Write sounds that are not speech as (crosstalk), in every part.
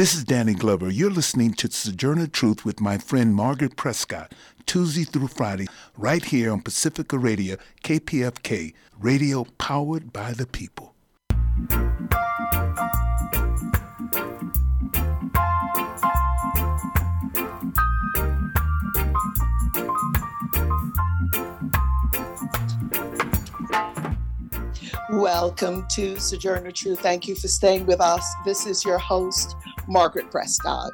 This is Danny Glover. You're listening to Sojourner Truth with my friend Margaret Prescott, Tuesday through Friday, right here on Pacifica Radio, KPFK, radio powered by the people. Welcome to Sojourner Truth. Thank you for staying with us. This is your host, Margaret Prescott.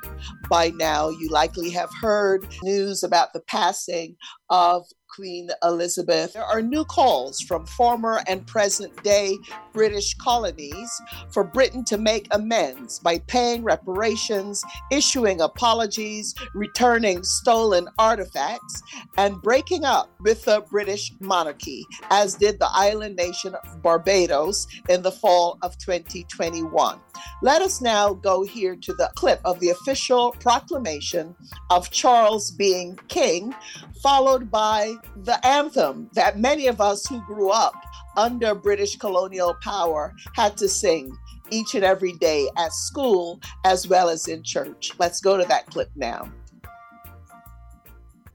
By now, you likely have heard news about the passing of Queen Elizabeth. There are new calls from former and present day British colonies for Britain to make amends by paying reparations, issuing apologies, returning stolen artifacts, and breaking up with the British monarchy, as did the island nation of Barbados in the fall of 2021. Let us now go here to the clip of the official proclamation of Charles being king, followed by the anthem that many of us who grew up under British colonial power had to sing each and every day at school as well as in church. Let's go to that clip now.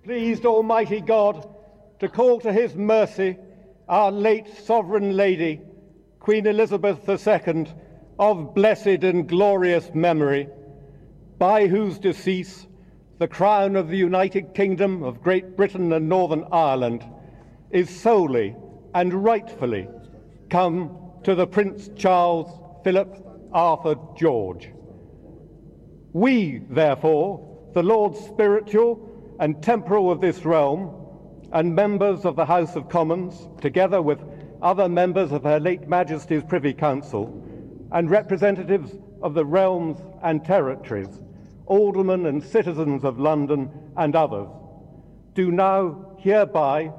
Pleased Almighty God to call to his mercy our late sovereign lady, Queen Elizabeth II, of blessed and glorious memory, by whose decease the crown of the United Kingdom of Great Britain and Northern Ireland is solely and rightfully come to the Prince Charles Philip Arthur George. We, therefore, the Lords spiritual and temporal of this realm, and members of the House of Commons, together with other members of Her late Majesty's Privy Council, and representatives of the realms and territories, aldermen and citizens of London and others, do now hereby,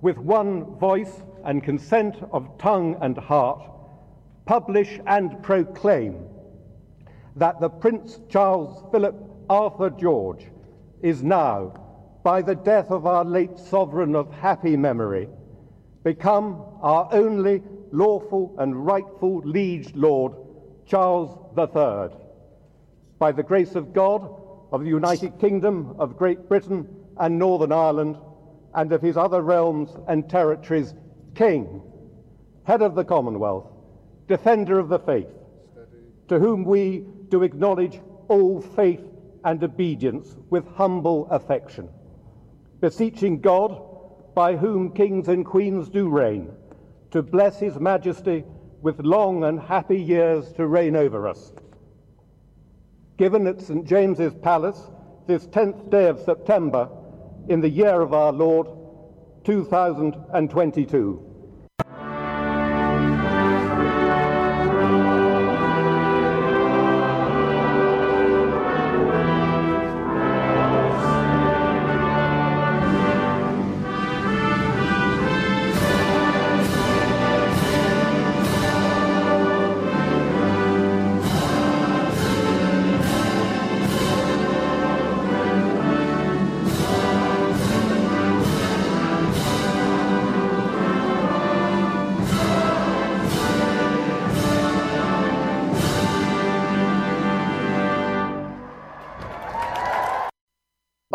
with one voice and consent of tongue and heart, publish and proclaim that the Prince Charles Philip Arthur George is now, by the death of our late sovereign of happy memory, become our only lawful and rightful liege lord, Charles III. By the grace of God, of the United Kingdom of Great Britain and Northern Ireland, and of his other realms and territories, King, head of the Commonwealth, defender of the faith, to whom we do acknowledge all faith and obedience with humble affection, beseeching God, by whom kings and queens do reign, to bless his majesty with long and happy years to reign over us. Given at St. James's Palace this 10th day of September in the year of our Lord 2022.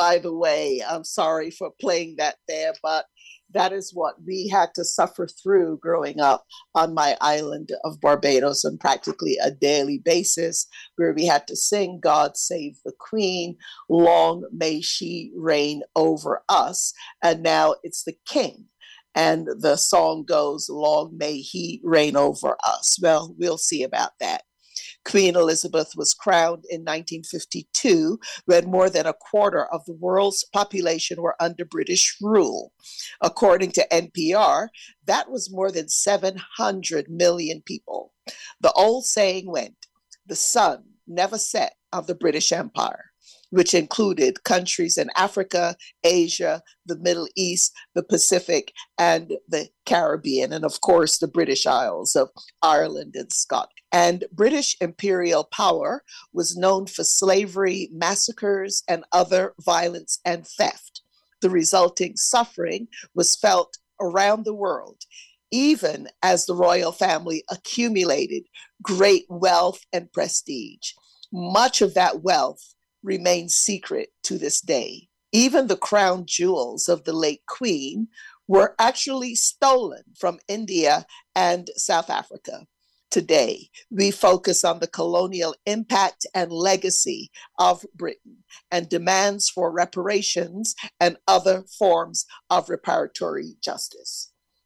By the way. I'm sorry for playing that there, but that is what we had to suffer through growing up on my island of Barbados on practically a daily basis, where we had to sing God Save the Queen, long may she reign over us. And now it's the King. And the song goes, Long may he reign over us. Well, we'll see about that. Queen Elizabeth was crowned in 1952 when more than a quarter of the world's population were under British rule. According to NPR, that was more than 700 million people. The old saying went, the sun never set of the British Empire which included countries in Africa, Asia, the Middle East, the Pacific, and the Caribbean, and of course the British Isles of Ireland and Scotland. And British imperial power was known for slavery, massacres, and other violence and theft. The resulting suffering was felt around the world, even as the royal family accumulated great wealth and prestige. Much of that wealth remains secret to this day. Even the crown jewels of the late queen were actually stolen from India and South Africa. Today, we focus on the colonial impact and legacy of Britain and demands for reparations and other forms of reparatory justice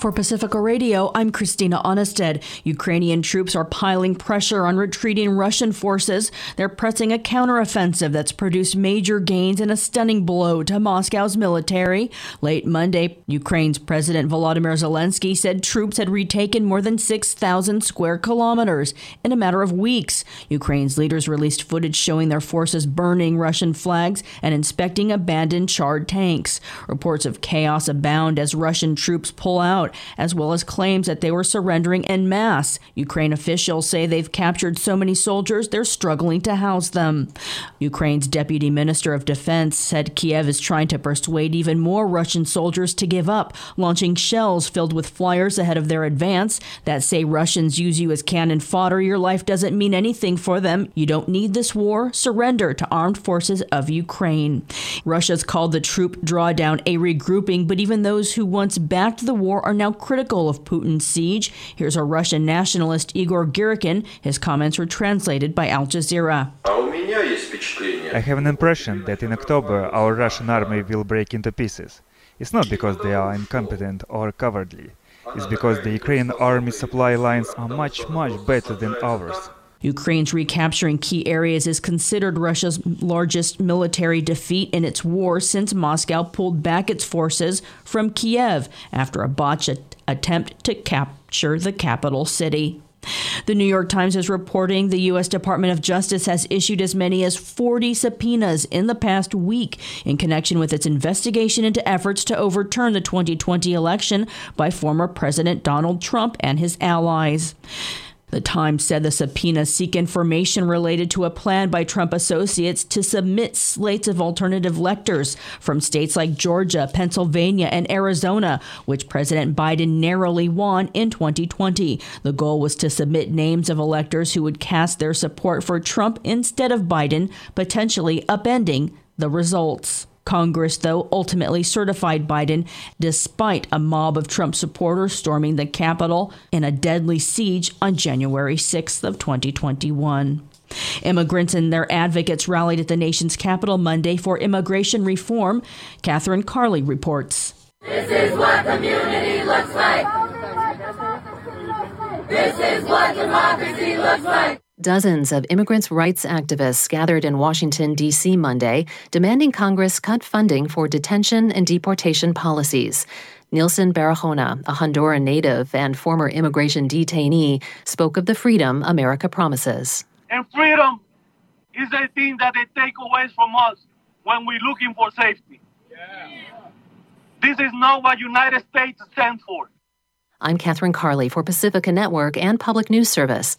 For Pacifica Radio, I'm Christina Onnested. Ukrainian troops are piling pressure on retreating Russian forces. They're pressing a counteroffensive that's produced major gains and a stunning blow to Moscow's military. Late Monday, Ukraine's President Volodymyr Zelensky said troops had retaken more than 6,000 square kilometers in a matter of weeks. Ukraine's leaders released footage showing their forces burning Russian flags and inspecting abandoned charred tanks. Reports of chaos abound as Russian troops pull out out, as well as claims that they were surrendering en masse. Ukraine officials say they've captured so many soldiers they're struggling to house them. Ukraine's deputy minister of defense said Kiev is trying to persuade even more Russian soldiers to give up, launching shells filled with flyers ahead of their advance that say Russians use you as cannon fodder. Your life doesn't mean anything for them. You don't need this war. Surrender to armed forces of Ukraine. Russia's called the troop drawdown a regrouping, but even those who once backed the war are now critical of Putin's siege. Here's a Russian nationalist, Igor Girkin. His comments were translated by Al Jazeera. I have an impression that in October our Russian army will break into pieces. It's not because they are incompetent or cowardly. It's because the Ukrainian army supply lines are much, much better than ours. Ukraine's recapturing key areas is considered Russia's largest military defeat in its war since Moscow pulled back its forces from Kiev after a botched attempt to capture the capital city. The New York Times is reporting the U.S. Department of Justice has issued as many as 40 subpoenas in the past week in connection with its investigation into efforts to overturn the 2020 election by former President Donald Trump and his allies. The Times said the subpoenas seek information related to a plan by Trump associates to submit slates of alternative electors from states like Georgia, Pennsylvania, and Arizona, which President Biden narrowly won in 2020. The goal was to submit names of electors who would cast their support for Trump instead of Biden, potentially upending the results. Congress, though, ultimately certified Biden despite a mob of Trump supporters storming the Capitol in a deadly siege on January 6th of 2021. Immigrants and their advocates rallied at the nation's capital Monday for immigration reform. Catherine Carley reports. This is what community looks like. This is what democracy looks like. Dozens of immigrants' rights activists gathered in Washington, D.C. Monday, demanding Congress cut funding for detention and deportation policies. Nielsen Barahona, a Honduran native and former immigration detainee, spoke of the freedom America promises. And freedom is a thing that they take away from us when we're looking for safety. Yeah. This is not what United States stands for. I'm Catherine Carley for Pacifica Network and Public News Service.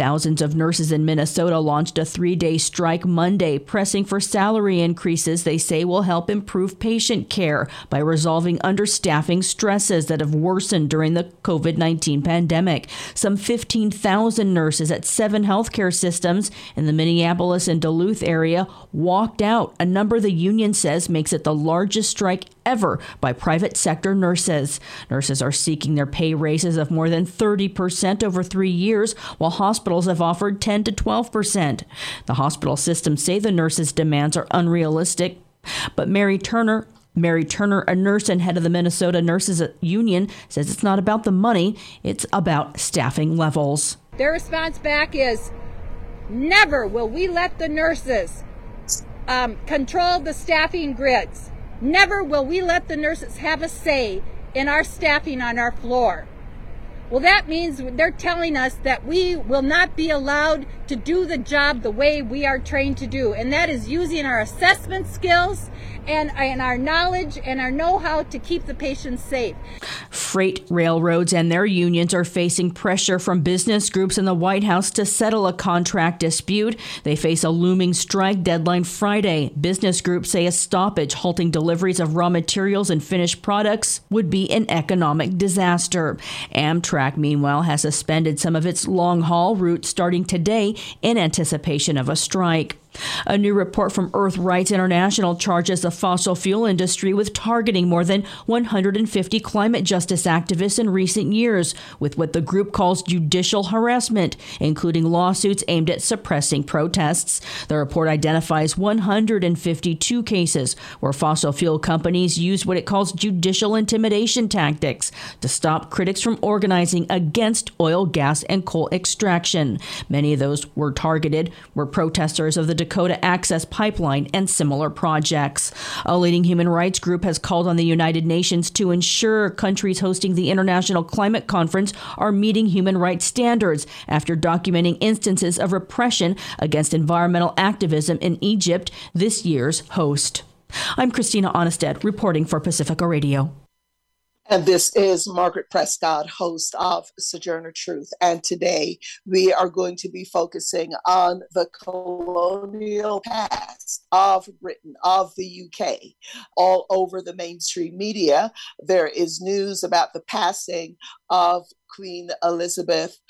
Thousands of nurses in Minnesota launched a three day strike Monday, pressing for salary increases they say will help improve patient care by resolving understaffing stresses that have worsened during the COVID 19 pandemic. Some 15,000 nurses at seven healthcare systems in the Minneapolis and Duluth area walked out, a number the union says makes it the largest strike ever by private sector nurses. Nurses are seeking their pay raises of more than 30% over three years, while hospitals have offered 10 to 12%. The hospital systems say the nurses' demands are unrealistic. But Mary Turner, Mary Turner, a nurse and head of the Minnesota Nurses Union, says it's not about the money, it's about staffing levels. Their response back is never will we let the nurses um, control the staffing grids. Never will we let the nurses have a say in our staffing on our floor. Well, that means they're telling us that we will not be allowed to do the job the way we are trained to do, and that is using our assessment skills and, and our knowledge and our know how to keep the patients safe. Freight railroads and their unions are facing pressure from business groups in the White House to settle a contract dispute. They face a looming strike deadline Friday. Business groups say a stoppage halting deliveries of raw materials and finished products would be an economic disaster. Amtrak, meanwhile, has suspended some of its long haul routes starting today in anticipation of a strike. A new report from Earth Rights International charges the fossil fuel industry with targeting more than 150 climate justice activists in recent years with what the group calls judicial harassment, including lawsuits aimed at suppressing protests. The report identifies 152 cases where fossil fuel companies used what it calls judicial intimidation tactics to stop critics from organizing against oil, gas, and coal extraction. Many of those were targeted were protesters of the Dakota Access Pipeline, and similar projects. A leading human rights group has called on the United Nations to ensure countries hosting the International Climate Conference are meeting human rights standards after documenting instances of repression against environmental activism in Egypt, this year's host. I'm Christina Onnested, reporting for Pacifica Radio. And this is Margaret Prescott, host of Sojourner Truth. And today we are going to be focusing on the colonial past of Britain, of the UK. All over the mainstream media, there is news about the passing of Queen Elizabeth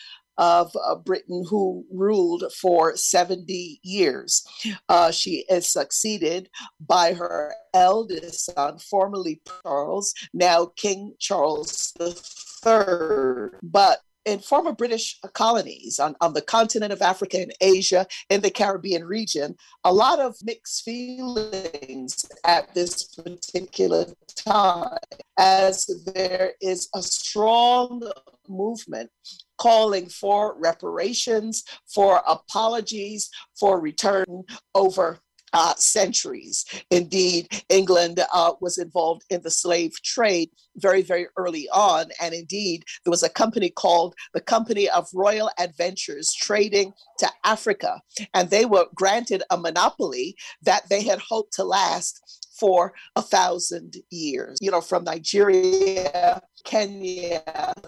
of uh, Britain who ruled for 70 years. Uh, she is succeeded by her eldest son, formerly Charles, now King Charles III. But in former British colonies on, on the continent of Africa and Asia, in the Caribbean region, a lot of mixed feelings at this particular time, as there is a strong movement calling for reparations, for apologies, for return over uh, centuries. Indeed, England uh, was involved in the slave trade very, very early on. And indeed, there was a company called the Company of Royal Adventurers trading to Africa. And they were granted a monopoly that they had hoped to last for a thousand years. You know, from Nigeria, Kenya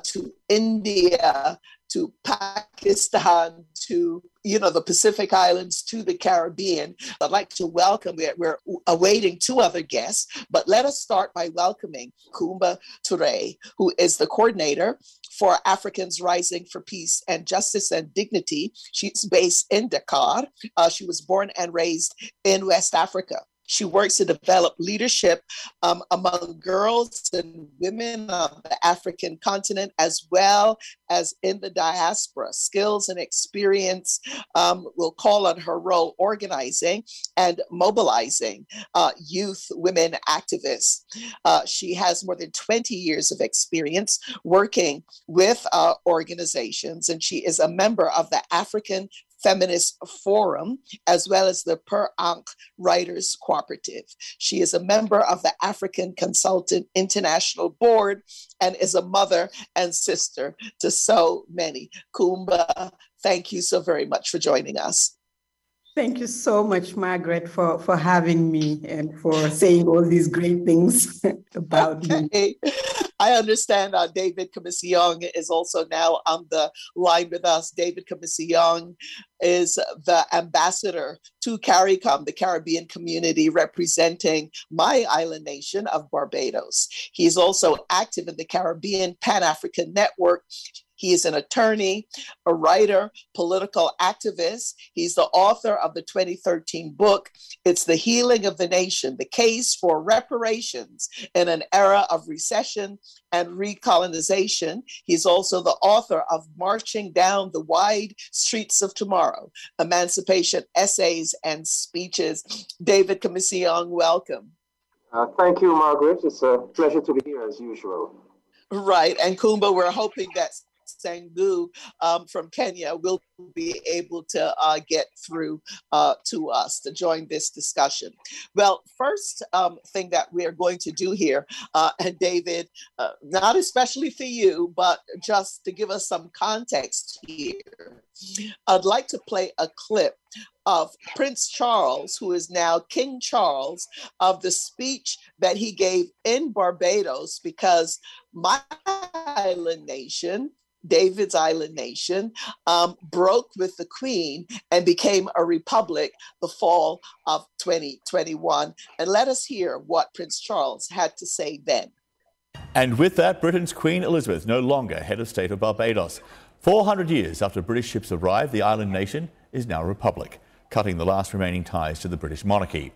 to India to Pakistan to you know the Pacific Islands to the Caribbean. I'd like to welcome. We're, we're awaiting two other guests, but let us start by welcoming Kumba Toure, who is the coordinator for Africans Rising for Peace and Justice and Dignity. She's based in Dakar. Uh, she was born and raised in West Africa. She works to develop leadership um, among girls and women on the African continent, as well as in the diaspora. Skills and experience um, will call on her role organizing and mobilizing uh, youth women activists. Uh, she has more than 20 years of experience working with uh, organizations, and she is a member of the African Feminist Forum, as well as the Per Ankh Writers Cooperative. She is a member of the African Consultant International Board and is a mother and sister to so many. Kumba, thank you so very much for joining us. Thank you so much, Margaret, for, for having me and for saying all these great things (laughs) about okay. me. I understand uh, David Young is also now on the line with us. David Young is the ambassador to CARICOM, the Caribbean community representing my island nation of Barbados. He's also active in the Caribbean Pan African Network. He is an attorney, a writer, political activist. He's the author of the 2013 book, It's the Healing of the Nation The Case for Reparations in an Era of Recession and Recolonization. He's also the author of Marching Down the Wide Streets of Tomorrow Emancipation Essays and Speeches. David Comissiong, welcome. Uh, thank you, Margaret. It's a pleasure to be here as usual. Right. And Kumba, we're hoping that Sengu um, from Kenya will be able to uh, get through uh, to us to join this discussion. Well, first um, thing that we are going to do here, uh, and David, uh, not especially for you, but just to give us some context here, I'd like to play a clip of Prince Charles, who is now King Charles, of the speech that he gave in Barbados, because my island nation, David's island nation, um, broke with the Queen and became a republic the fall of 2021. And let us hear what Prince Charles had to say then. And with that, Britain's Queen Elizabeth, no longer head of state of Barbados. 400 years after British ships arrived, the island nation is now a republic cutting the last remaining ties to the British monarchy.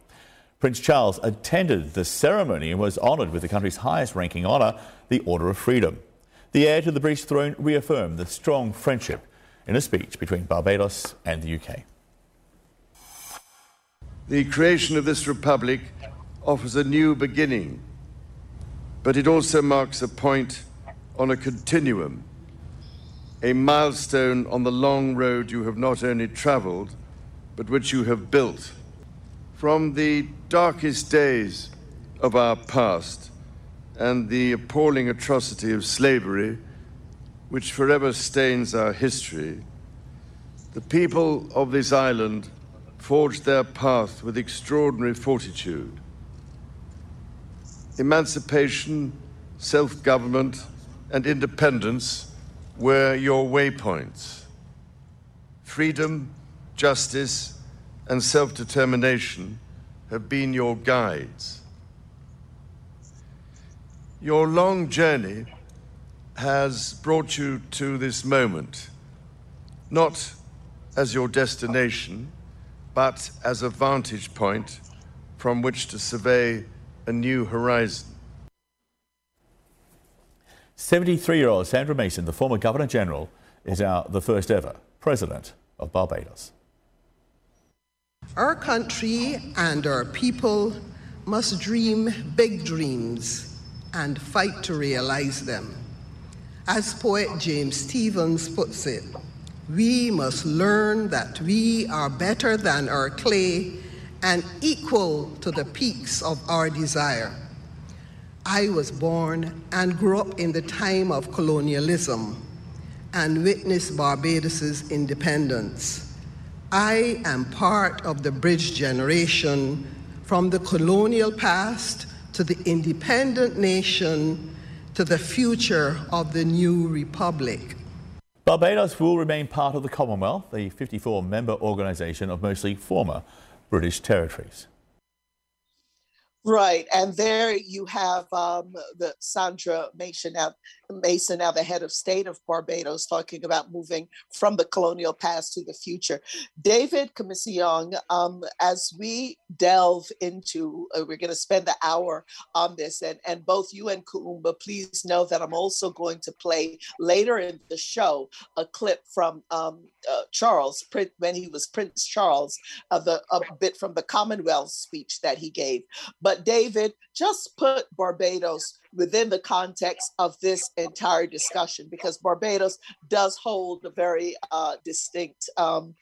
Prince Charles attended the ceremony and was honoured with the country's highest ranking honour, the Order of Freedom. The heir to the British throne reaffirmed the strong friendship in a speech between Barbados and the UK. The creation of this republic offers a new beginning, but it also marks a point on a continuum, a milestone on the long road you have not only travelled, but which you have built. From the darkest days of our past and the appalling atrocity of slavery, which forever stains our history, the people of this island forged their path with extraordinary fortitude. Emancipation, self government, and independence were your waypoints. Freedom, justice, and self determination have been your guides. Your long journey has brought you to this moment, not as your destination, but as a vantage point from which to survey a new horizon. 73 year old Sandra Mason, the former Governor General, is now the first ever President of Barbados. Our country and our people must dream big dreams and fight to realize them. As poet James Stephens puts it, we must learn that we are better than our clay and equal to the peaks of our desire. I was born and grew up in the time of colonialism and witnessed Barbados's independence. I am part of the bridge generation from the colonial past to the independent nation to the future of the new republic. Barbados will remain part of the Commonwealth, the 54 member organisation of mostly former British territories. Right, and there you have um, the Sandra Mason now, Mason, now the head of state of Barbados, talking about moving from the colonial past to the future. David Comissiong, um, as we delve into, uh, we're going to spend the hour on this, and, and both you and Kumba, please know that I'm also going to play later in the show a clip from um, uh, Charles when he was Prince Charles, uh, the a bit from the Commonwealth speech that he gave, but David, just put Barbados within the context of this entire discussion because Barbados does hold a very uh, distinct, um,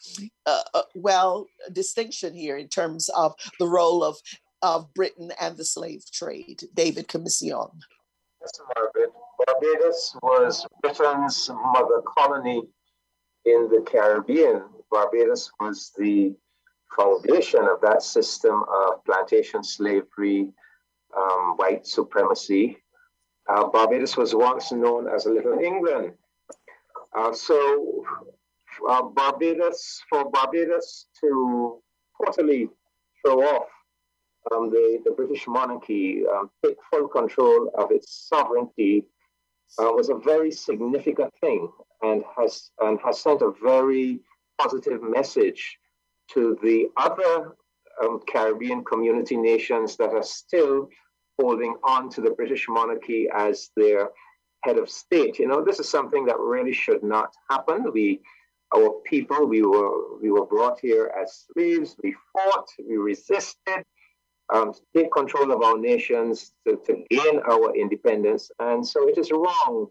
uh, uh, well, distinction here in terms of the role of, of Britain and the slave trade. David Comissiong. Yes, Margaret. Barbados was Britain's mother colony in the Caribbean. Barbados was the foundation of that system of plantation slavery, um, white supremacy. Uh, Barbados was once known as a Little England. Uh, so, uh, Barbados, for Barbados to totally throw off um, the, the British monarchy, um, take full control of its sovereignty, uh, was a very significant thing and has, and has sent a very positive message to the other um, Caribbean community nations that are still holding on to the British monarchy as their head of state. You know, this is something that really should not happen. We, our people, we were we were brought here as slaves. We fought, we resisted, um, to take control of our nations, to, to gain our independence, and so it is wrong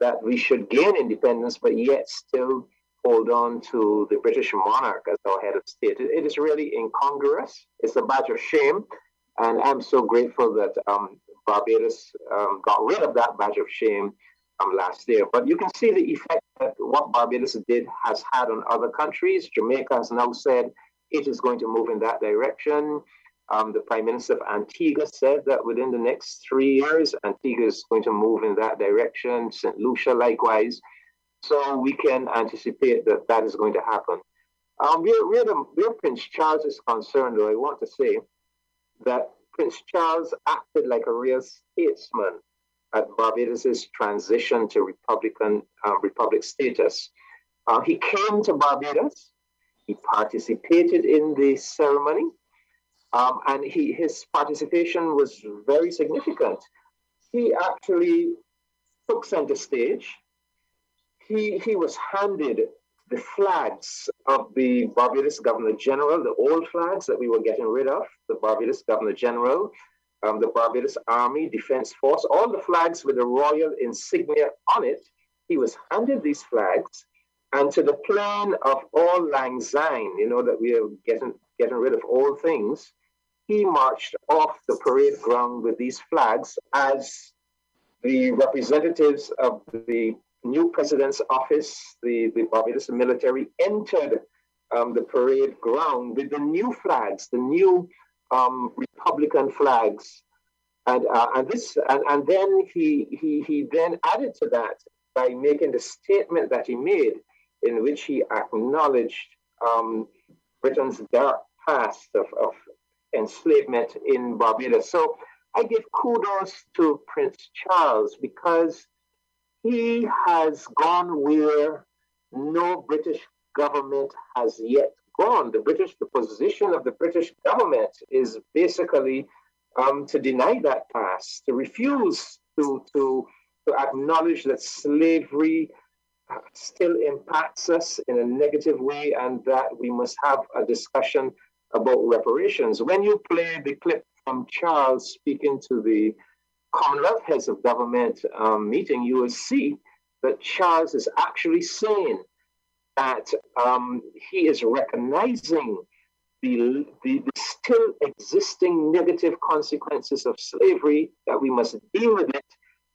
that we should gain independence, but yet still hold on to the British monarch as our head of state. it is really incongruous. It's a badge of shame. And I'm so grateful that um, Barbados um, got rid of that badge of shame um, last year. But you can see the effect that what Barbados did has had on other countries. Jamaica has now said it is going to move in that direction. Um, the Prime Minister of Antigua said that within the next three years, Antigua is going to move in that direction. St. Lucia, likewise. So we can anticipate that that is going to happen. Um, where, where, the, where Prince Charles is concerned, though, I want to say that Prince Charles acted like a real statesman at Barbados' transition to Republican uh, Republic status. Uh, he came to Barbados. He participated in the ceremony. Um, and he, his participation was very significant. He actually took center stage. He, he was handed the flags of the Barbados Governor General, the old flags that we were getting rid of, the Barbados Governor General, um, the Barbados Army, Defense Force, all the flags with the royal insignia on it. He was handed these flags, and to the plan of Auld Lang Syne, you know, that we are getting, getting rid of all things, he marched off the parade ground with these flags as the representatives of the new president's office, the, the Barbados military, entered um, the parade ground with the new flags, the new um, Republican flags. And, uh, and this and, and then he, he he then added to that by making the statement that he made in which he acknowledged um, Britain's dark past of, of enslavement in Barbados. So I give kudos to Prince Charles because he has gone where no British government has yet gone. The British, the position of the British government is basically um, to deny that past, to refuse to, to, to acknowledge that slavery still impacts us in a negative way and that we must have a discussion about reparations. When you play the clip from Charles speaking to the Commonwealth Heads of Government um, meeting, you will see that Charles is actually saying that um, he is recognizing the, the, the, still existing negative consequences of slavery, that we must deal with it,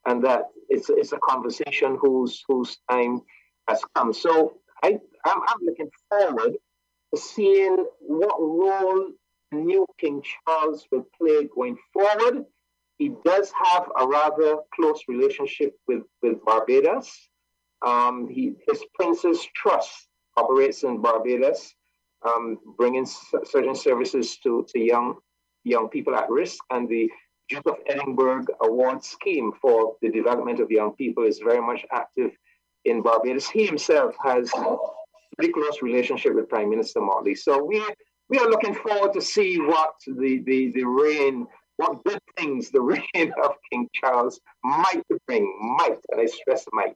and that it's, it's a conversation whose, whose time has come. So I, I'm, I'm looking forward to seeing what role new King Charles will play going forward he does have a rather close relationship with, with Barbados. Um, he, his Prince's Trust operates in Barbados, um, bringing certain services to, to young, young people at risk. And the Duke of Edinburgh Award Scheme for the development of young people is very much active in Barbados. He himself has a very close relationship with Prime Minister Mottley. So we, we are looking forward to see what the, the, the reign what good things the (laughs) reign of King Charles might bring, might, and I stress might.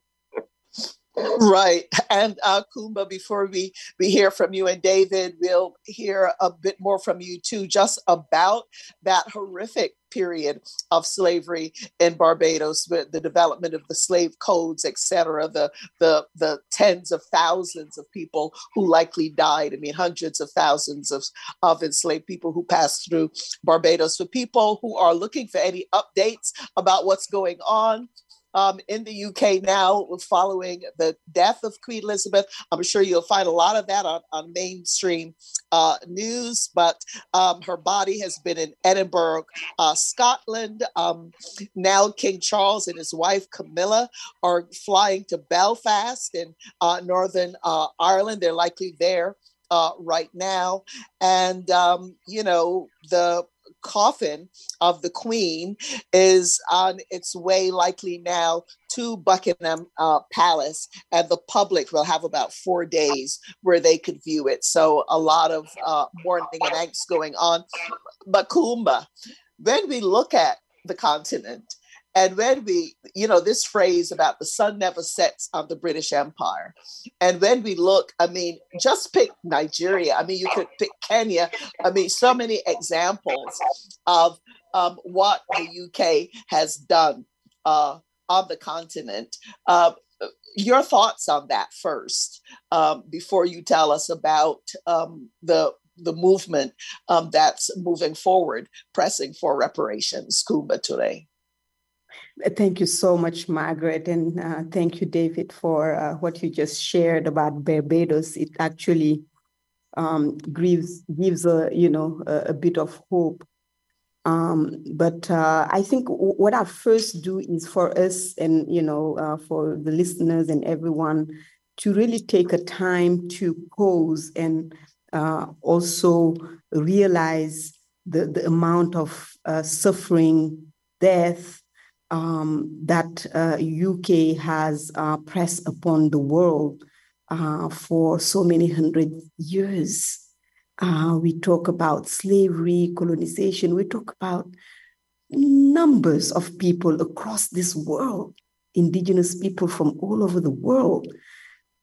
Right. And uh, Kumba, before we, we hear from you and David, we'll hear a bit more from you too, just about that horrific period of slavery in Barbados, with the development of the slave codes, etc., the, the, the tens of thousands of people who likely died. I mean, hundreds of thousands of, of enslaved people who passed through Barbados. For people who are looking for any updates about what's going on, um, in the UK now following the death of Queen Elizabeth. I'm sure you'll find a lot of that on, on mainstream uh, news, but um, her body has been in Edinburgh, uh, Scotland. Um, now, King Charles and his wife Camilla are flying to Belfast in uh, Northern uh, Ireland. They're likely there. Uh, right now, and um, you know the coffin of the Queen is on its way, likely now, to Buckingham uh, Palace, and the public will have about four days where they could view it. So, a lot of uh, mourning and angst going on. But Kumba, when we look at the continent, and when we, you know, this phrase about the sun never sets on the British Empire. And when we look, I mean, just pick Nigeria. I mean, you could pick Kenya. I mean, so many examples of um, what the UK has done uh, on the continent. Uh, your thoughts on that first, um, before you tell us about um, the the movement um, that's moving forward, pressing for reparations, Kumba today. Thank you so much, Margaret, and uh, thank you, David, for uh, what you just shared about Barbados. It actually um, gives gives a you know a, a bit of hope. Um, but uh, I think what I first do is for us and you know uh, for the listeners and everyone to really take a time to pause and uh, also realize the, the amount of uh, suffering, death um, that uh, UK has uh, pressed upon the world uh, for so many hundred years. Uh, we talk about slavery, colonization, we talk about numbers of people across this world, indigenous people from all over the world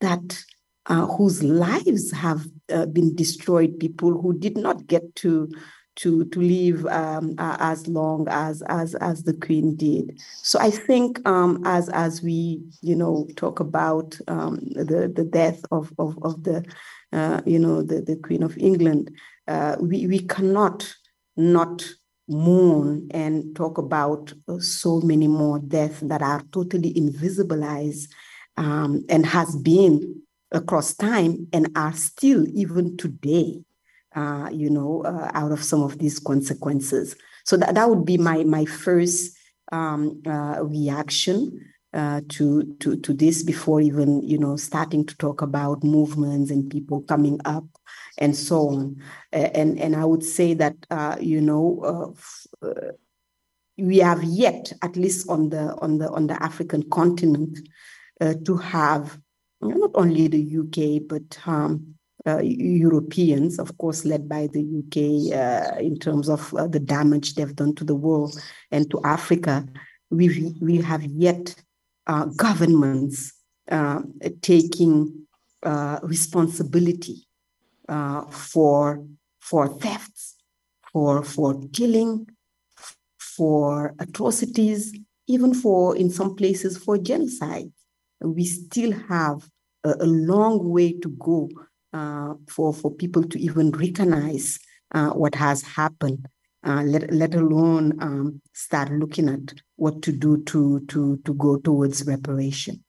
that uh, whose lives have uh, been destroyed, people who did not get to to to live um, uh, as long as as as the Queen did. So I think um, as as we you know talk about um, the the death of of, of the uh, you know the the Queen of England, uh, we we cannot not mourn and talk about so many more deaths that are totally invisibilized um, and has been across time and are still even today, uh, you know, uh, out of some of these consequences. So that, that would be my my first um, uh, reaction uh, to to to this before even you know starting to talk about movements and people coming up and so on. And and I would say that uh, you know. Uh, we have yet, at least on the on the on the African continent, to have not only the UK, but um, uh, Europeans, of course, led by the UK uh, in terms of uh, the damage they've done to the world and to Africa, we we have yet uh, governments uh, taking uh, responsibility for for thefts, for for killing, for atrocities, even for in some places for genocide. We still have a, a long way to go uh, for, for people to even recognize uh, what has happened, uh, let, let alone um, start looking at what to do to, to, to go towards reparation.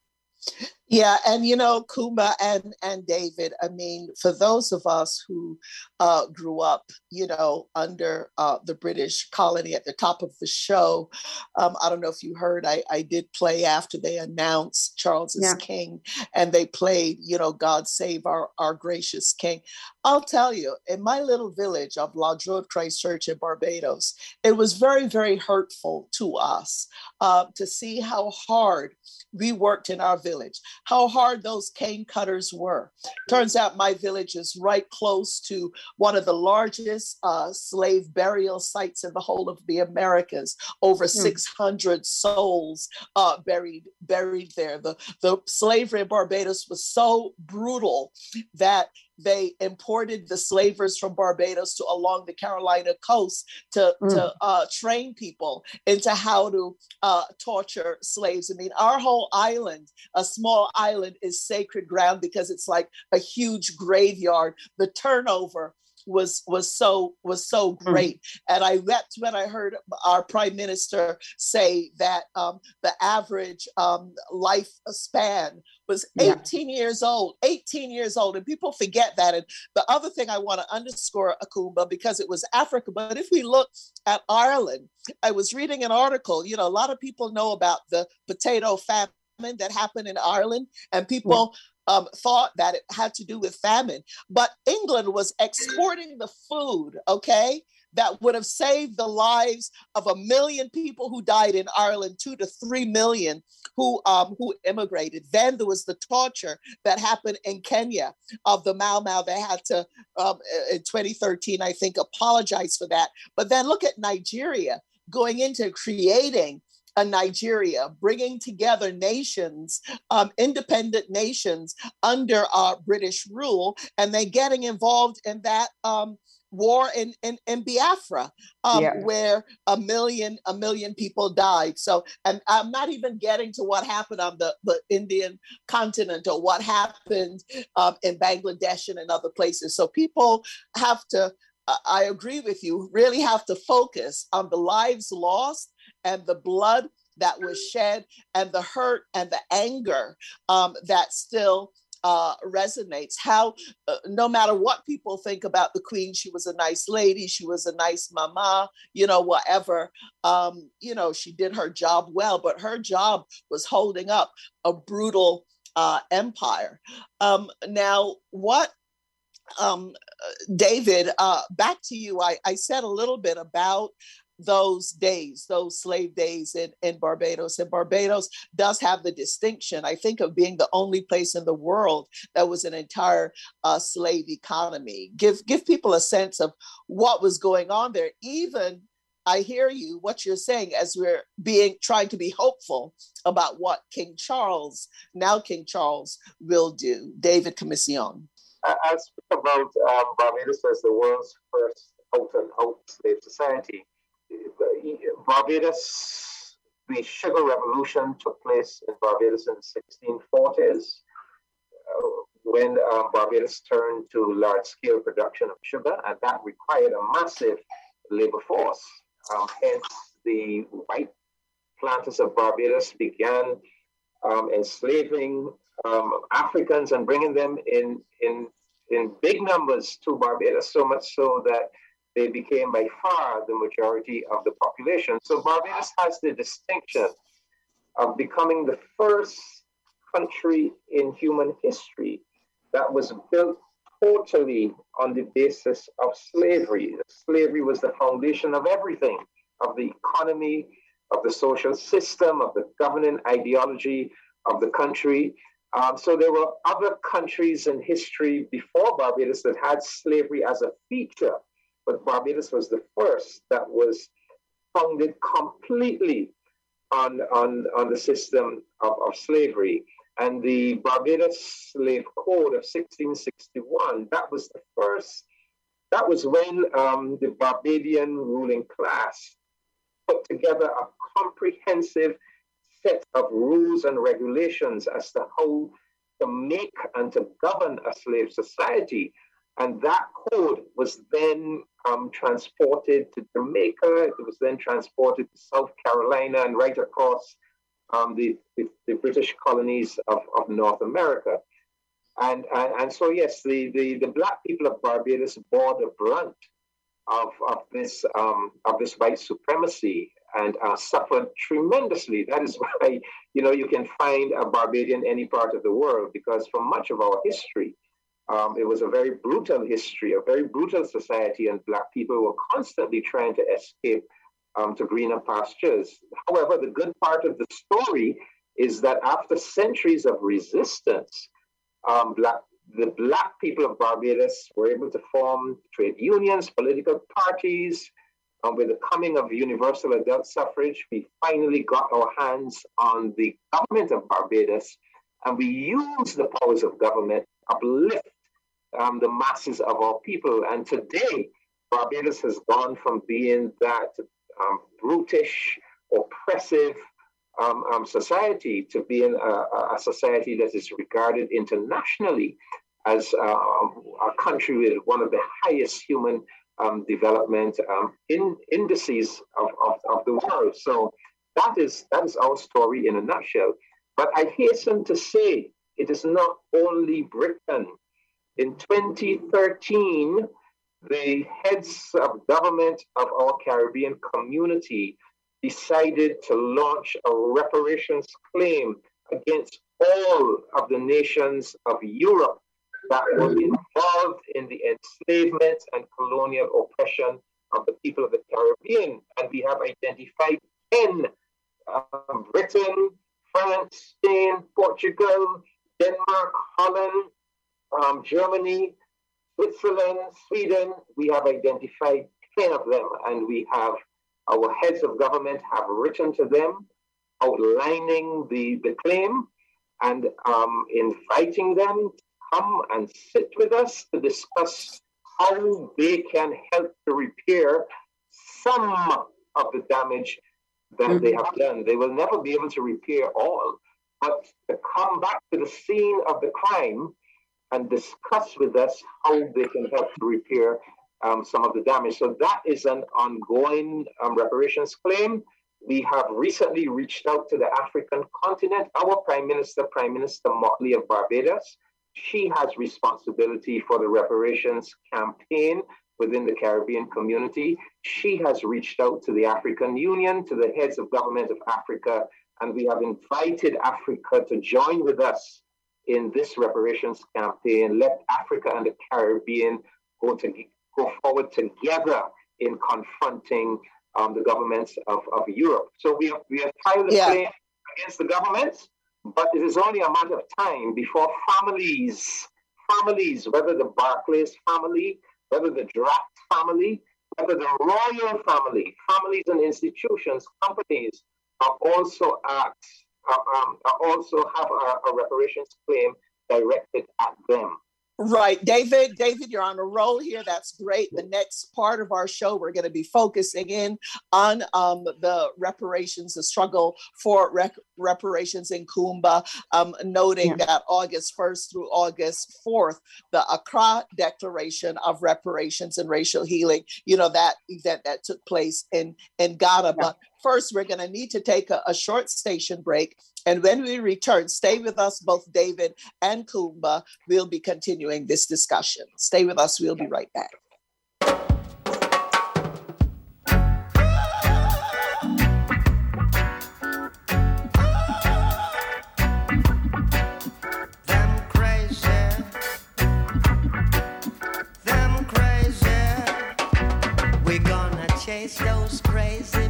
Yeah, and you know, Kuma and and David. I mean, for those of us who uh, grew up, you know, under uh, the British colony at the top of the show, um, I don't know if you heard. I I did play after they announced Charles is yeah. king, and they played, you know, God save our our gracious king. I'll tell you, in my little village of La Droite Christchurch in Barbados, it was very very hurtful to us uh, to see how hard we worked in our village, how hard those cane cutters were. Turns out my village is right close to one of the largest uh, slave burial sites in the whole of the Americas. Over mm. 600 souls uh, buried buried there. The, the slavery in Barbados was so brutal that they imported the slavers from Barbados to along the Carolina coast to, mm. to uh, train people into how to uh, torture slaves. I mean, our whole island, a small island, is sacred ground because it's like a huge graveyard. The turnover was was so was so hmm. great mm. and i wept when i heard our prime minister say that um, the average um, life span was 18 yeah. years old 18 years old and people forget that and the other thing i want to underscore akumba because it was africa but if we look at ireland i was reading an article you know a lot of people know about the potato famine that happened in ireland and people um, thought that it had to do with famine, but England was exporting the food, okay, that would have saved the lives of a million people who died in Ireland, two to three million who um, who immigrated. Then there was the torture that happened in Kenya of the Mau Mau. They had to um, in 2013, I think, apologize for that. But then look at Nigeria going into creating a Nigeria, bringing together nations, um, independent nations under uh, British rule, and they getting involved in that um, war in, in, in Biafra, um, yeah. where a million a million people died. So, and I'm not even getting to what happened on the, the Indian continent or what happened um, in Bangladesh and in other places. So people have to. I agree with you. Really have to focus on the lives lost and the blood that was shed and the hurt and the anger um, that still uh, resonates. How, uh, no matter what people think about the queen, she was a nice lady, she was a nice mama, you know, whatever. Um, you know, she did her job well, but her job was holding up a brutal uh, empire. Um, now, what um, David, uh, back to you. I, I, said a little bit about those days, those slave days in, in Barbados. And Barbados does have the distinction, I think, of being the only place in the world that was an entire uh, slave economy. Give give people a sense of what was going on there. Even I hear you, what you're saying, as we're being trying to be hopeful about what King Charles, now King Charles, will do. David Comissiong. I speak about um, Barbados as the world's first out and slave society. Barbados, the sugar revolution took place in Barbados in the 1640s uh, when uh, Barbados turned to large scale production of sugar, and that required a massive labor force. Um, hence, the white planters of Barbados began um, enslaving um, Africans and bringing them in, in, in big numbers to Barbados, so much so that they became by far the majority of the population. So Barbados has the distinction of becoming the first country in human history that was built totally on the basis of slavery. Slavery was the foundation of everything, of the economy, of the social system, of the governing ideology of the country. Um, so there were other countries in history before Barbados that had slavery as a feature but Barbados was the first that was founded completely on, on, on the system of, of slavery. And the Barbados Slave Code of 1661, that was the first, that was when um, the Barbadian ruling class put together a comprehensive set of rules and regulations as to how to make and to govern a slave society. And that code was then um, transported to Jamaica. It was then transported to South Carolina and right across um, the, the, the, British colonies of, of North America. And, and, and so, yes, the, the, the black people of Barbados bore the brunt of, of, this, um, of this white supremacy and uh, suffered tremendously. That is (laughs) why, you know, you can find a Barbadian any part of the world because for much of our history, um, it was a very brutal history, a very brutal society, and Black people were constantly trying to escape um, to greener pastures. However, the good part of the story is that after centuries of resistance, um, Black the Black people of Barbados were able to form trade unions, political parties. Um, with the coming of universal adult suffrage, we finally got our hands on the government of Barbados, and we used the powers of government uplift um, the masses of our people. And today, Barbados has gone from being that um, brutish, oppressive um, um society to being a, a, society that is regarded internationally as uh, a country with one of the highest human um, development in indices of, of, of the world. So that is that is our story in a nutshell. But I hasten to say it is not only Britain in 2013, the heads of government of our Caribbean community decided to launch a reparations claim against all of the nations of Europe that were involved in the enslavement and colonial oppression of the people of the Caribbean. And we have identified 10 um, Britain, France, Spain, Portugal, Denmark, Holland, um, Germany, Switzerland, Sweden, we have identified 10 of them, and we have our heads of government have written to them outlining the, the claim and um, inviting them to come and sit with us to discuss how they can help to repair some of the damage that mm-hmm. they have done. They will never be able to repair all, but to come back to the scene of the crime and discuss with us how they can help to repair um, some of the damage. So that is an ongoing um, reparations claim. We have recently reached out to the African continent. Our Prime Minister, Prime Minister Mottley of Barbados, she has responsibility for the reparations campaign within the Caribbean community. She has reached out to the African Union, to the heads of government of Africa, and we have invited Africa to join with us in this reparations campaign. Let Africa and the Caribbean go to go forward together in confronting um, the governments of, of Europe. So we have, we have filed a yeah. against the governments, but it is only a matter of time before families, families, whether the Barclays family, whether the Drax family, whether the royal family, families and institutions, companies are also asked, uh, um, also have a, a reparations claim directed at them. Right. David, David, you're on a roll here. That's great. The next part of our show, we're going to be focusing in on um, the reparations, the struggle for rec- reparations in Kumba, um, noting yeah. that August 1st through August 4th, the Accra Declaration of Reparations and Racial Healing, you know, that event that took place in, in Ghana. Yeah. But first, we're going to need to take a, a, short station break. And when we return, stay with us, both David and Kumba. We'll be continuing this discussion. Stay with us. We'll be right back. chase those crazy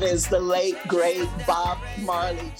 that is the late, great Bob Marley.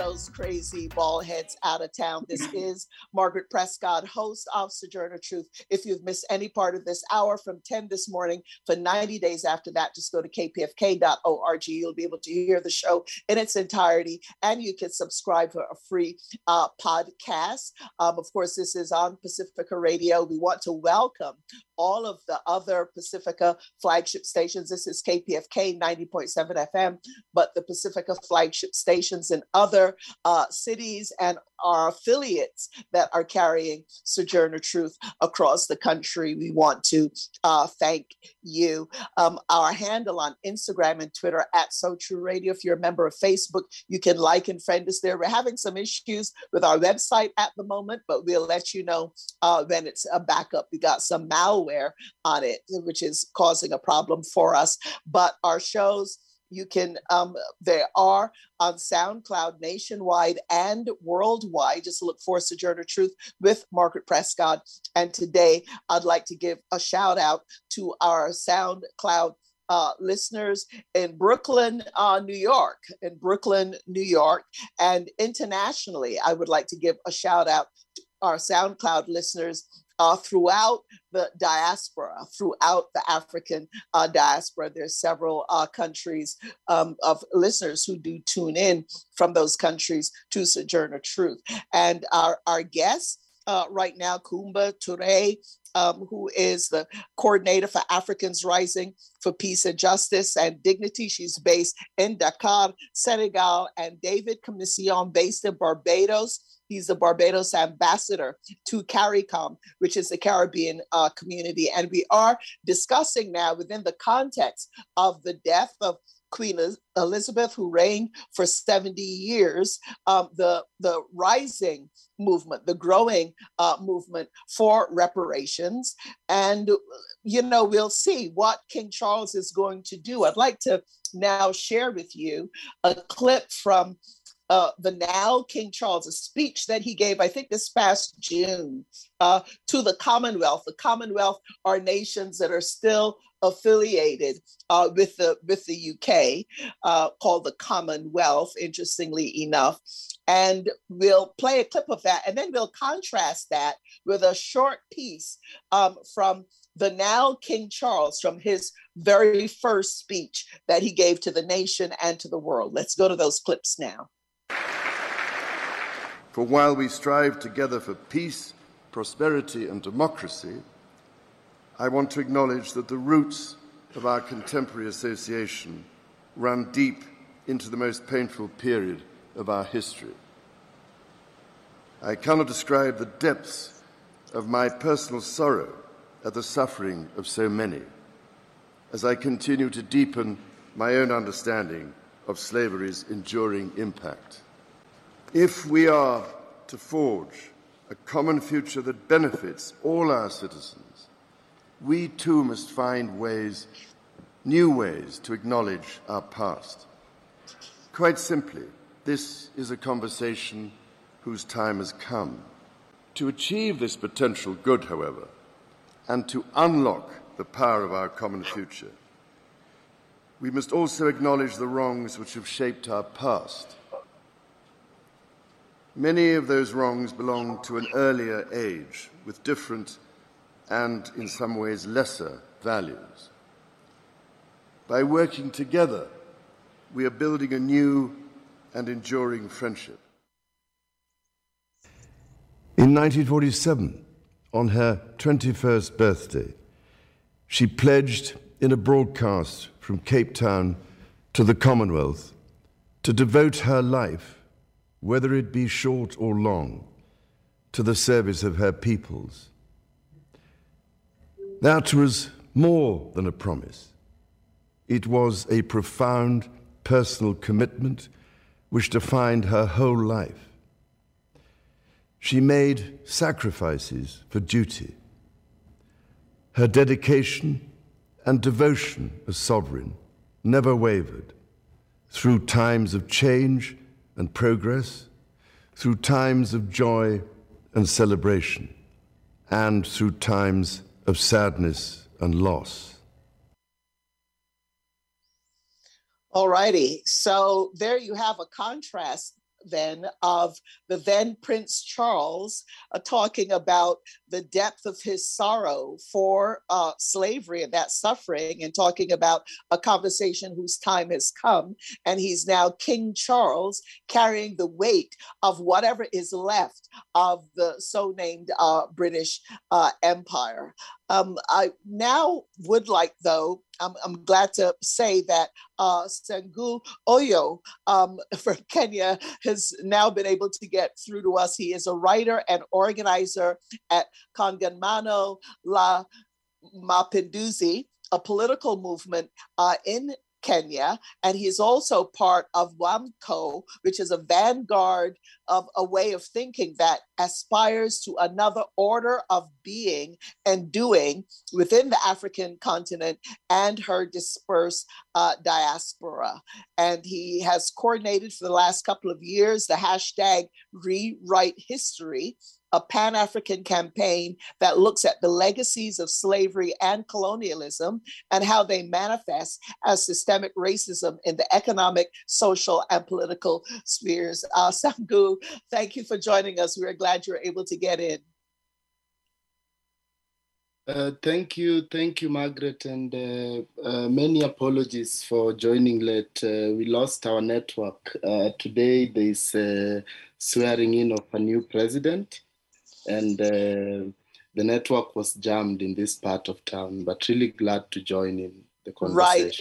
Those crazy ball heads out of town. This (laughs) is Margaret Prescott, host of Sojourner Truth. If you've missed any part of this hour from 10 this morning for 90 days after that, just go to kpfk.org. You'll be able to hear the show in its entirety, and you can subscribe for a free uh, podcast. Um, of course, this is on Pacifica Radio. We want to welcome all of the other Pacifica flagship stations. This is KPFK 90.7 FM, but the Pacifica flagship stations and other uh, cities and our affiliates that are carrying Sojourner Truth across the country. We want to uh, thank you. Um, our handle on Instagram and Twitter at So True Radio. If you're a member of Facebook, you can like and friend us there. We're having some issues with our website at the moment, but we'll let you know uh, when it's a backup. We got some malware on it, which is causing a problem for us. But our shows you can um, they are on soundcloud nationwide and worldwide just look for sojourner truth with margaret prescott and today i'd like to give a shout out to our soundcloud uh, listeners in Brooklyn, uh, New York, in Brooklyn, New York, and internationally. I would like to give a shout out to our SoundCloud listeners uh, throughout the diaspora, throughout the African uh, diaspora. There's several uh, countries um, of listeners who do tune in from those countries to Sojourner Truth. And our, our guest uh, right now, Kumba Toure, um, who is the coordinator for Africans Rising for Peace and Justice and Dignity. She's based in Dakar, Senegal, and David Comissiong, based in Barbados. He's the Barbados ambassador to CARICOM, which is the Caribbean uh, community. And we are discussing now within the context of the death of Queen Elizabeth, who reigned for 70 years, um, the, the rising movement, the growing uh, movement for reparations. And, you know, we'll see what King Charles is going to do. I'd like to now share with you a clip from uh, the now King Charles, a speech that he gave, I think this past June, uh, to the Commonwealth. The Commonwealth are nations that are still affiliated uh, with the with the UK, uh, called the Commonwealth. Interestingly enough, and we'll play a clip of that, and then we'll contrast that with a short piece um, from the now King Charles from his very first speech that he gave to the nation and to the world. Let's go to those clips now. For while we strive together for peace, prosperity, and democracy, I want to acknowledge that the roots of our contemporary association run deep into the most painful period of our history. I cannot describe the depths of my personal sorrow at the suffering of so many as I continue to deepen my own understanding of slavery's enduring impact. If we are to forge a common future that benefits all our citizens, we too must find ways, new ways, to acknowledge our past. Quite simply, this is a conversation whose time has come. To achieve this potential good, however, and to unlock the power of our common future, we must also acknowledge the wrongs which have shaped our past Many of those wrongs belong to an earlier age with different and, in some ways, lesser values. By working together, we are building a new and enduring friendship. In 1947, on her 21st birthday, she pledged in a broadcast from Cape Town to the Commonwealth to devote her life whether it be short or long, to the service of her peoples. That was more than a promise. It was a profound personal commitment which defined her whole life. She made sacrifices for duty. Her dedication and devotion as sovereign never wavered. Through times of change and progress, through times of joy and celebration, and through times of sadness and loss. All righty. So there you have a contrast then of the then Prince Charles uh, talking about the depth of his sorrow for uh, slavery and that suffering, and talking about a conversation whose time has come. And he's now King Charles carrying the weight of whatever is left of the so named uh, British uh, Empire. Um, I now would like, though, I'm, I'm glad to say that uh, Oyoo um, (laughs) from Kenya has now been able to get through to us. He is a writer and organizer at Kongamano La Mapinduzi, a political movement uh, in Kenya, and he's also part of WAMCO, which is a vanguard of a way of thinking that aspires to another order of being and doing within the African continent and her dispersed uh, diaspora. And he has coordinated for the last couple of years the hashtag Rewrite History, a Pan African campaign that looks at the legacies of slavery and colonialism and how they manifest as systemic racism in the economic, social, and political spheres. Uh, (laughs) Sangu, thank you for joining us. We're glad you're able to get in. Uh, thank you, thank you, Margaret, and uh, uh, many apologies for joining late. Uh, we lost our network. Uh, today, there is a swearing in of a new president, and uh, the network was jammed in this part of town, but really glad to join in the conversation. Right.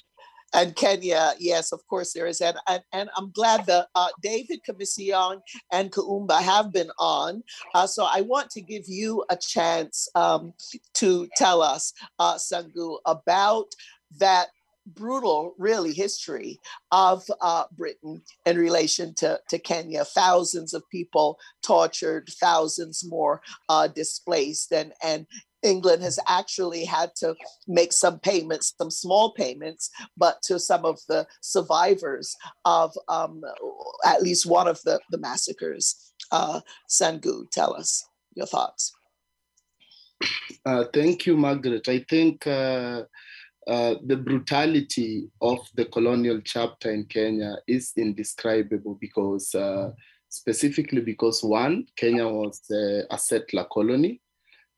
And Kenya, yes, of course there is. And, and, and I'm glad that uh, David Comissiong and Kumba have been on. Uh, so I want to give you a chance um, to tell us, uh, Sangu, about that brutal, really, history of uh, Britain in relation to, to Kenya. Thousands of people tortured, thousands more uh, displaced, and, and England has actually had to make some payments, some small payments, but to some of the survivors of um, at least one of the, the massacres. Uh, Sangu, tell us your thoughts. Uh, thank you, Margaret. I think uh, uh, the brutality of the colonial chapter in Kenya is indescribable because, uh, specifically, because one, Kenya was a settler colony,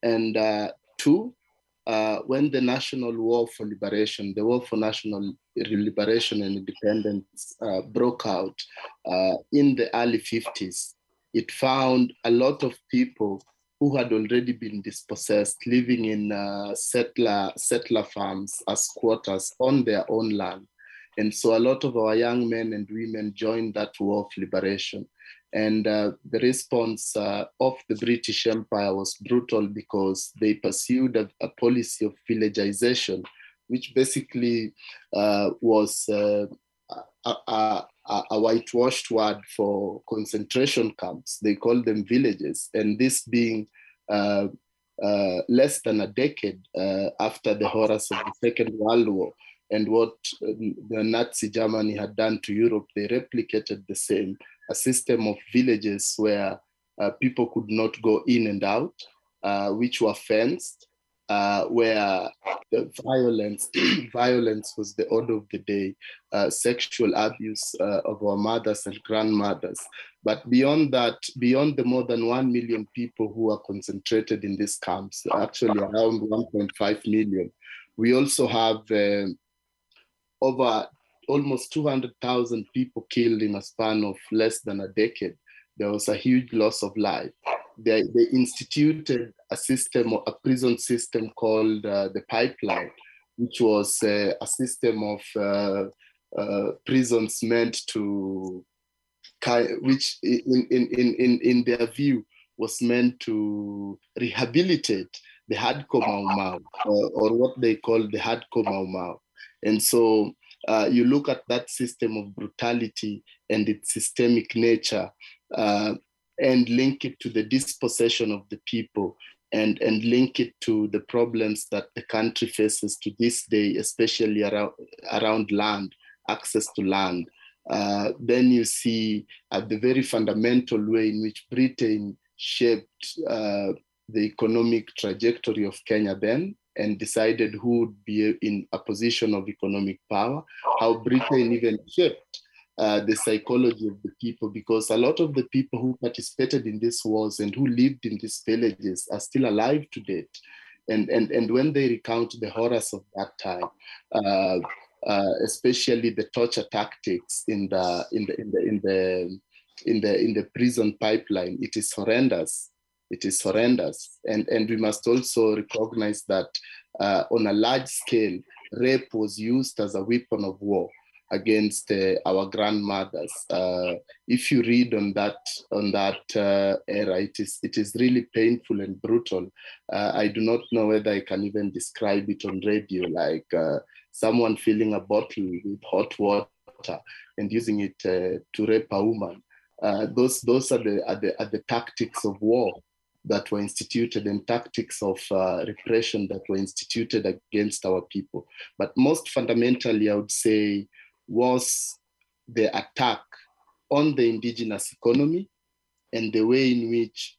and uh, two, uh, when the National War for Liberation, the War for National Liberation and Independence broke out in the early 50s, it found a lot of people who had already been dispossessed, living in uh, settler, settler farms as squatters on their own land. And so a lot of our young men and women joined that war of liberation. And uh, the response uh, of the British Empire was brutal because they pursued a, a policy of villagization, which basically uh, was uh, a, a, whitewashed word for concentration camps. They call them villages. And this being uh, uh, less than a decade uh, after the horrors of the Second World War and what the Nazi Germany had done to Europe, they replicated the same a system of villages where people could not go in and out, which were fenced, uh, where the violence (clears throat) violence was the order of the day, uh, sexual abuse uh, of our mothers and grandmothers. But beyond that, beyond the more than 1 million people who are concentrated in these camps, actually around 1.5 million, we also have uh, over almost 200,000 people killed in a span of less than a decade. There was a huge loss of life they, they instituted a system, a prison system called uh, the Pipeline, which was uh, a system of uh, uh prisons meant to, which in, in, in, in their view was meant to rehabilitate the hardcore Mau Mau, or, or what they call the hardcore Mau Mau. And so uh, you look at that system of brutality and its systemic nature, uh, and link it to the dispossession of the people and, and link it to the problems that the country faces to this day, especially around, around land, access to land. Uh, then you see at the very fundamental way in which Britain shaped uh, the economic trajectory of Kenya then and decided who would be in a position of economic power, how Britain even shaped uh, the psychology of the people because a lot of the people who participated in these wars and who lived in these villages are still alive to date. And, and, and when they recount the horrors of that time, uh, uh, especially the torture tactics in the, in, the, in, the, in, the, in, the, in the prison pipeline, it is horrendous. It is horrendous. And, and we must also recognize that uh, on a large scale, rape was used as a weapon of war against uh, our grandmothers. Uh, if you read on that on that uh, era, it is it is really painful and brutal. Uh, I do not know whether I can even describe it on radio, like uh, someone filling a bottle with hot water and using it uh, to rape a woman. those those are the, are the are the tactics of war that were instituted and tactics of uh, repression that were instituted against our people. But most fundamentally, I would say was the attack on the indigenous economy and the way in which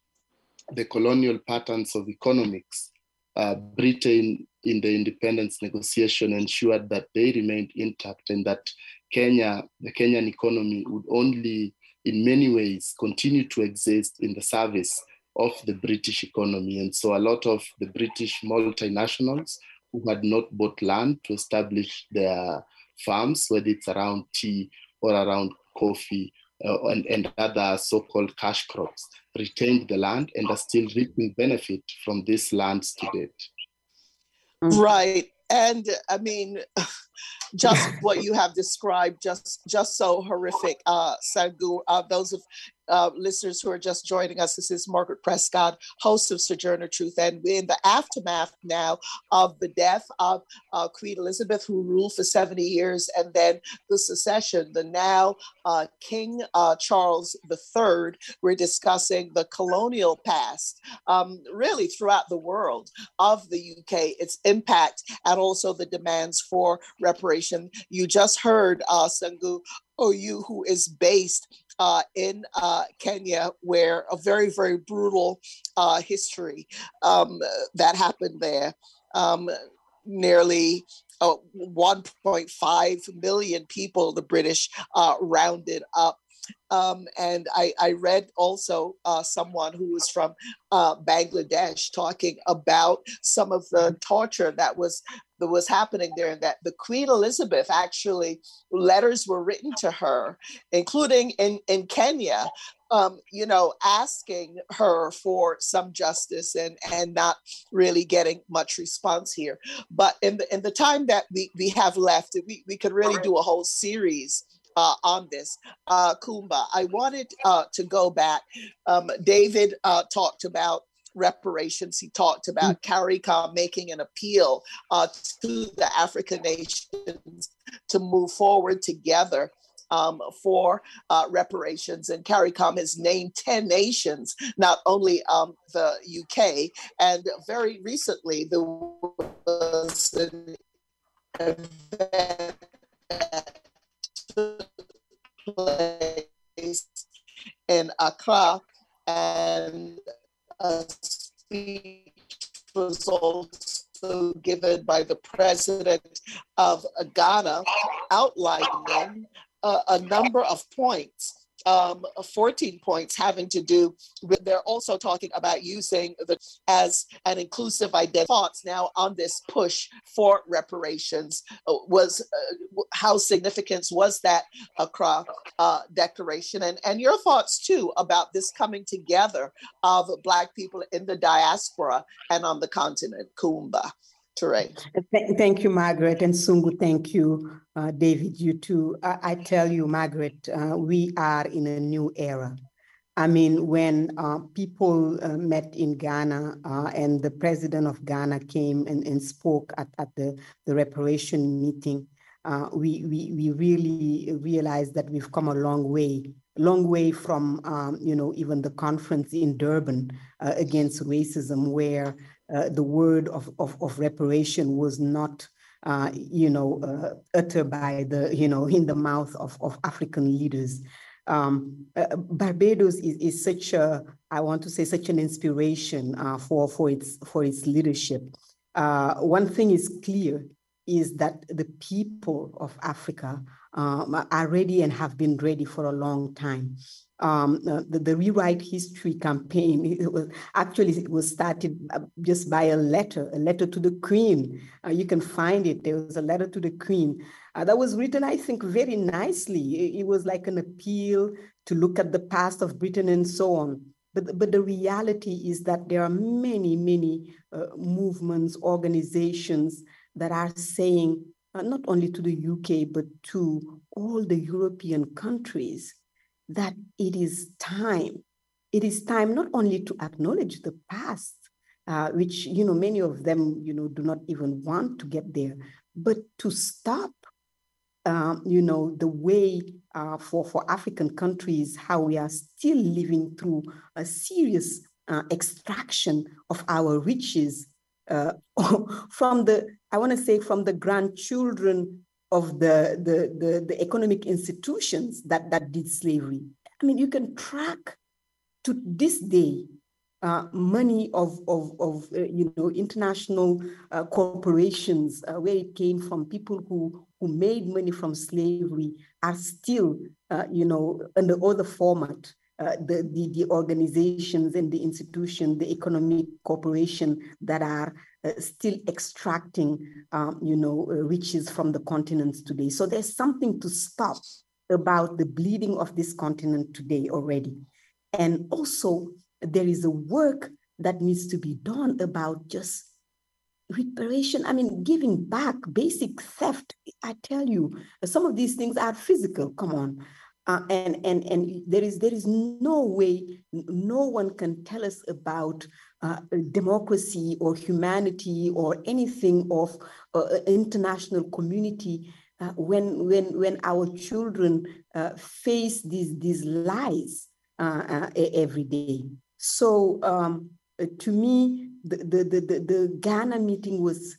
the colonial patterns of economics, uh, Britain in the independence negotiation ensured that they remained intact and that Kenya, the Kenyan economy would only in many ways continue to exist in the service of the British economy. And so a lot of the British multinationals who had not bought land to establish their farms, whether it's around tea or around coffee uh, and, and other so-called cash crops, retained the land and are still reaping benefit from these lands to date. Right. And I mean, (laughs) just (laughs) what you have described, just just so horrific. Uh, Sangu, uh, those of uh, listeners who are just joining us, this is Margaret Prescott, host of Sojourner Truth, and we're in the aftermath now of the death of uh, Queen Elizabeth, who ruled for 70 years, and then the succession, the now uh, King uh, Charles III. We're discussing the colonial past, um, really throughout the world of the UK, its impact, and also the demands for reparation. You just heard uh, Sangu Oyoo, who is based uh, in uh, Kenya, where a very, very brutal uh, history um, that happened there. Um, nearly uh, 1.5 million people, the British uh, rounded up. Um, and I, I, read also uh, someone who was from uh, Bangladesh talking about some of the torture that was that was happening there, and that the Queen Elizabeth actually letters were written to her, including in in Kenya, um, you know, asking her for some justice and and not really getting much response here. But in the in the time that we we have left, we we could really do a whole series uh, on this. Uh, Kumba, I wanted uh, to go back. Um, David uh, talked about reparations. He talked about mm. CARICOM making an appeal uh, to the African nations to move forward together. Um, for uh, reparations. And CARICOM has named 10 nations, not only um, the UK. And very recently, there was an event place in Accra, and a speech was also given by the president of Ghana, outlining a, a number of points um, 14 points having to do with, they're also talking about using the as an inclusive identity. Thoughts now on this push for reparations uh, was uh, how significant was that Accra uh, declaration and, and your thoughts too about this coming together of black people in the diaspora and on the continent, Kumba. Ture. Thank you, Margaret, and Sungu. Thank you, uh, David. You too. I, I tell you, Margaret, uh, we are in a new era. I mean, when uh, people uh, met in Ghana uh, and the president of Ghana came and, and spoke at, at the, the reparation meeting, uh, we, we, we really realized that we've come a long way long way from um, you know even the conference in Durban uh, against racism, where uh, the word of, of, of, reparation was not, uh, you know, uh, uttered by the, you know, in the mouth of, of African leaders. Um, uh, Barbados is, is such a, I want to say, such an inspiration uh, for, for, its, for its leadership. one thing is clear is that the people of Africa um, are ready and have been ready for a long time. Um, uh, the, the, Rewrite History campaign, (laughs) it was actually it was started uh, just by a letter, a letter to the Queen. Uh, you can find it. There was a letter to the Queen uh, that was written, I think, very nicely. It, it, was like an appeal to look at the past of Britain and so on. But, but the reality is that there are many, many uh, movements, organizations that are saying uh, not only to the UK, but to all the European countries, that it is time. It is time not only to acknowledge the past, uh, which you know many of them you know do not even want to get there, but to stop um, you know the way uh, for for African countries how we are still living through a serious uh, extraction of our riches uh, (laughs) from the, I want to say from the grandchildren of the, the, the, the, economic institutions that, that did slavery. I mean, you can track to this day uh, money of, of, of uh, you know, international uh, corporations, uh, where it came from, people who, who made money from slavery are still, uh, you know, under other format uh, the, the, the, organizations and the institution, the economic cooperation that are uh, still extracting, um, you know, uh, riches from the continents today. So there's something to stop about the bleeding of this continent today already. And also there is a work that needs to be done about just reparation. I mean, giving back, basic theft. I tell you, some of these things are physical, come on. Uh, and and and there is there is no way no one can tell us about uh, democracy or humanity or anything of uh, international community uh, when when when our children uh, face these these lies uh, every day. So um, to me, the, the the the Ghana meeting was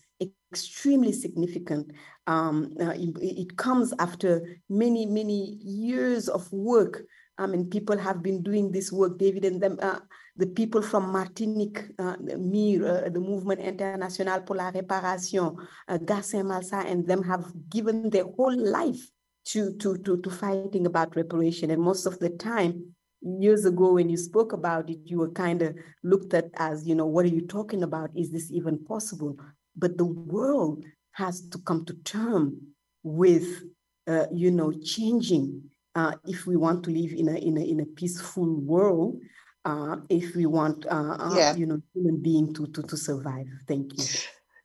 extremely significant. Um, uh, it, it, comes after many, many years of work. I mean, people have been doing this work, David and them, uh, the people from Martinique, uh, MIR, uh, the Movement International pour la Réparation, uh, Garcin Malsa, and them have given their whole life to, to, to, to fighting about reparation. And most of the time, years ago when you spoke about it, you were kind of looked at as, you know, what are you talking about? Is this even possible? But the world has to come to term with, uh, you know, changing uh, if we want to live in a in a in a peaceful world. Uh, if we want, uh, uh, yeah. you know, human being to to to survive. Thank you.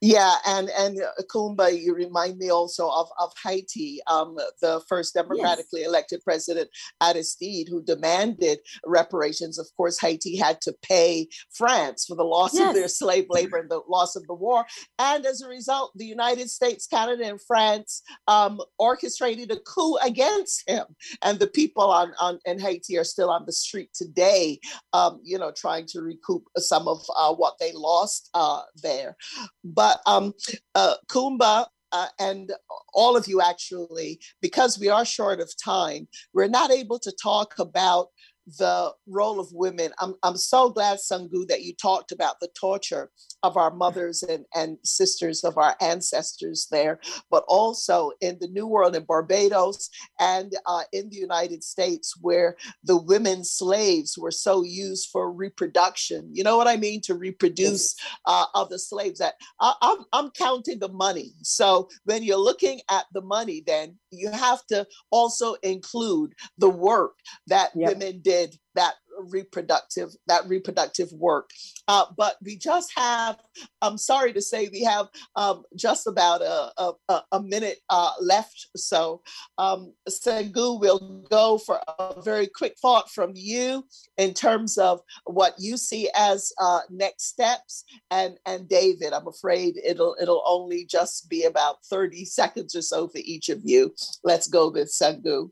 Yeah, and and uh, Kumba, you remind me also of of Haiti, um, the first democratically yes. elected president Aristide, who demanded reparations. Of course, Haiti had to pay France for the loss yes. of their slave labor and the loss of the war, and as a result, the United States, Canada, and France um, orchestrated a coup against him, and the people on, on in Haiti are still on the street today, um, you know, trying to recoup some of uh, what they lost uh, there, but but um, uh, Kumba uh, and all of you actually, because we are short of time, we're not able to talk about the role of women. I'm, I'm so glad, Sangu, that you talked about the torture of our mothers and, and sisters of our ancestors there, but also in the New World in Barbados and uh, in the United States, where the women slaves were so used for reproduction. You know what I mean? To reproduce uh, other slaves. That I, I'm, I'm counting the money. So when you're looking at the money, then you have to also include the work that yep. women did that reproductive that reproductive work. Uh, but we just have i'm sorry to say we have um, just about a, a, a minute uh, left. So um, Sengu will go for a very quick thought from you in terms of what you see as uh, next steps. And and David I'm afraid it'll it'll only just be about 30 seconds or so for each of you. Let's go with Sengu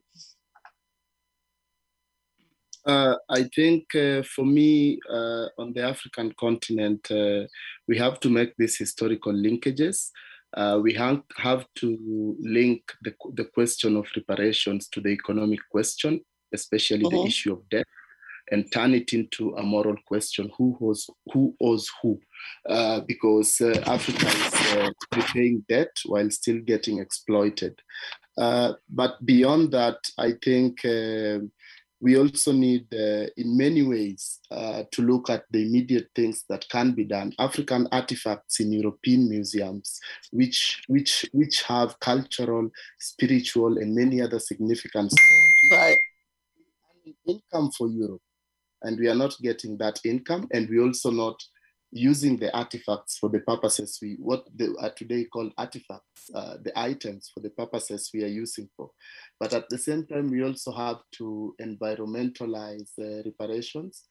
uh, I think uh, for me, uh, on the African continent, uh, we have to make these historical linkages. Uh, we have, have to link the, the question of reparations to the economic question, especially uh-huh. the issue of debt, and turn it into a moral question who owes who? Owes who? Uh, because Africa is repaying debt while still getting exploited. but beyond that, I think we also need, uh, in many ways, uh, to look at the immediate things that can be done. African artifacts in European museums, which which which have cultural, spiritual, and many other significance. Right. Income for Europe, and we are not getting that income, and we also not using the artifacts for the purposes we what they are today called artifacts, uh, the items for the purposes we are using for. But at the same time, we also have to environmentalize uh, reparations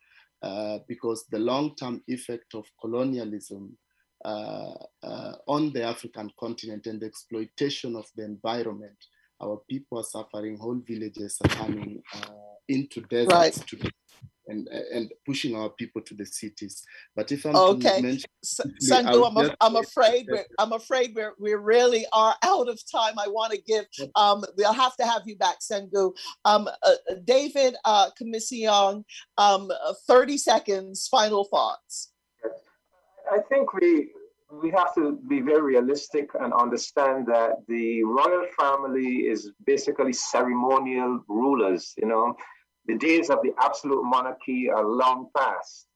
uh, because the long-term effect of colonialism uh, uh, on the African continent and the exploitation of the environment, our people are suffering. Whole villages are coming uh, into deserts right. today and and pushing our people to the cities. But if I'm okay, Sandu, I'm, I'm afraid we're, I'm afraid we're, we really are out of time. I want to give um, we'll have to have you back, Sangu. Um, uh, David uh, Comissiong, um, 30 seconds, final thoughts. I think we we have to be very realistic and understand that the royal family is basically ceremonial rulers. You know, the days of the absolute monarchy are long past.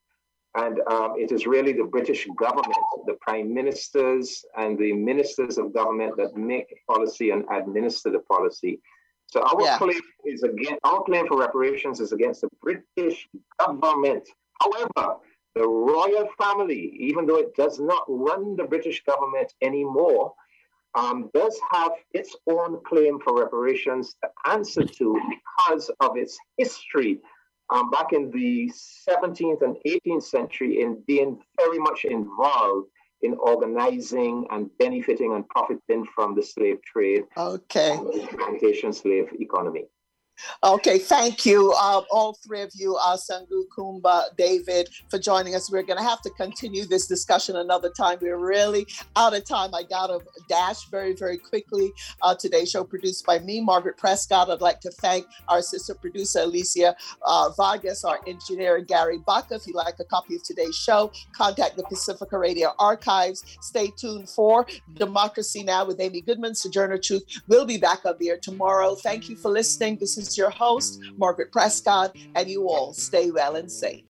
And um, it is really the British government, the prime ministers and the ministers of government that make policy and administer the policy. So our yeah. claim is again our claim for reparations is against the British government. However, the royal family, even though it does not run the British government anymore, um, does have its own claim for reparations to answer to because of its history um, back in the 17th and 18th century in being very much involved in organizing and benefiting and profiting from the slave trade. Okay. Plantation slave economy. Okay, thank you, uh, all three of you, uh, Sangu, Kumba, David, for joining us. We're going to have to continue this discussion another time. We're really out of time. I got to dash very, very quickly. Uh, today's show produced by me, Margaret Prescott. I'd like to thank our assistant producer, Alicia uh, Vargas, our engineer, Gary Baca. If you'd like a copy of today's show, contact the Pacifica Radio Archives. Stay tuned for Democracy Now! with Amy Goodman, Sojourner Truth. We'll be back up here tomorrow. Thank you for listening. This is your host, Margaret Prescott, and you all stay well and safe.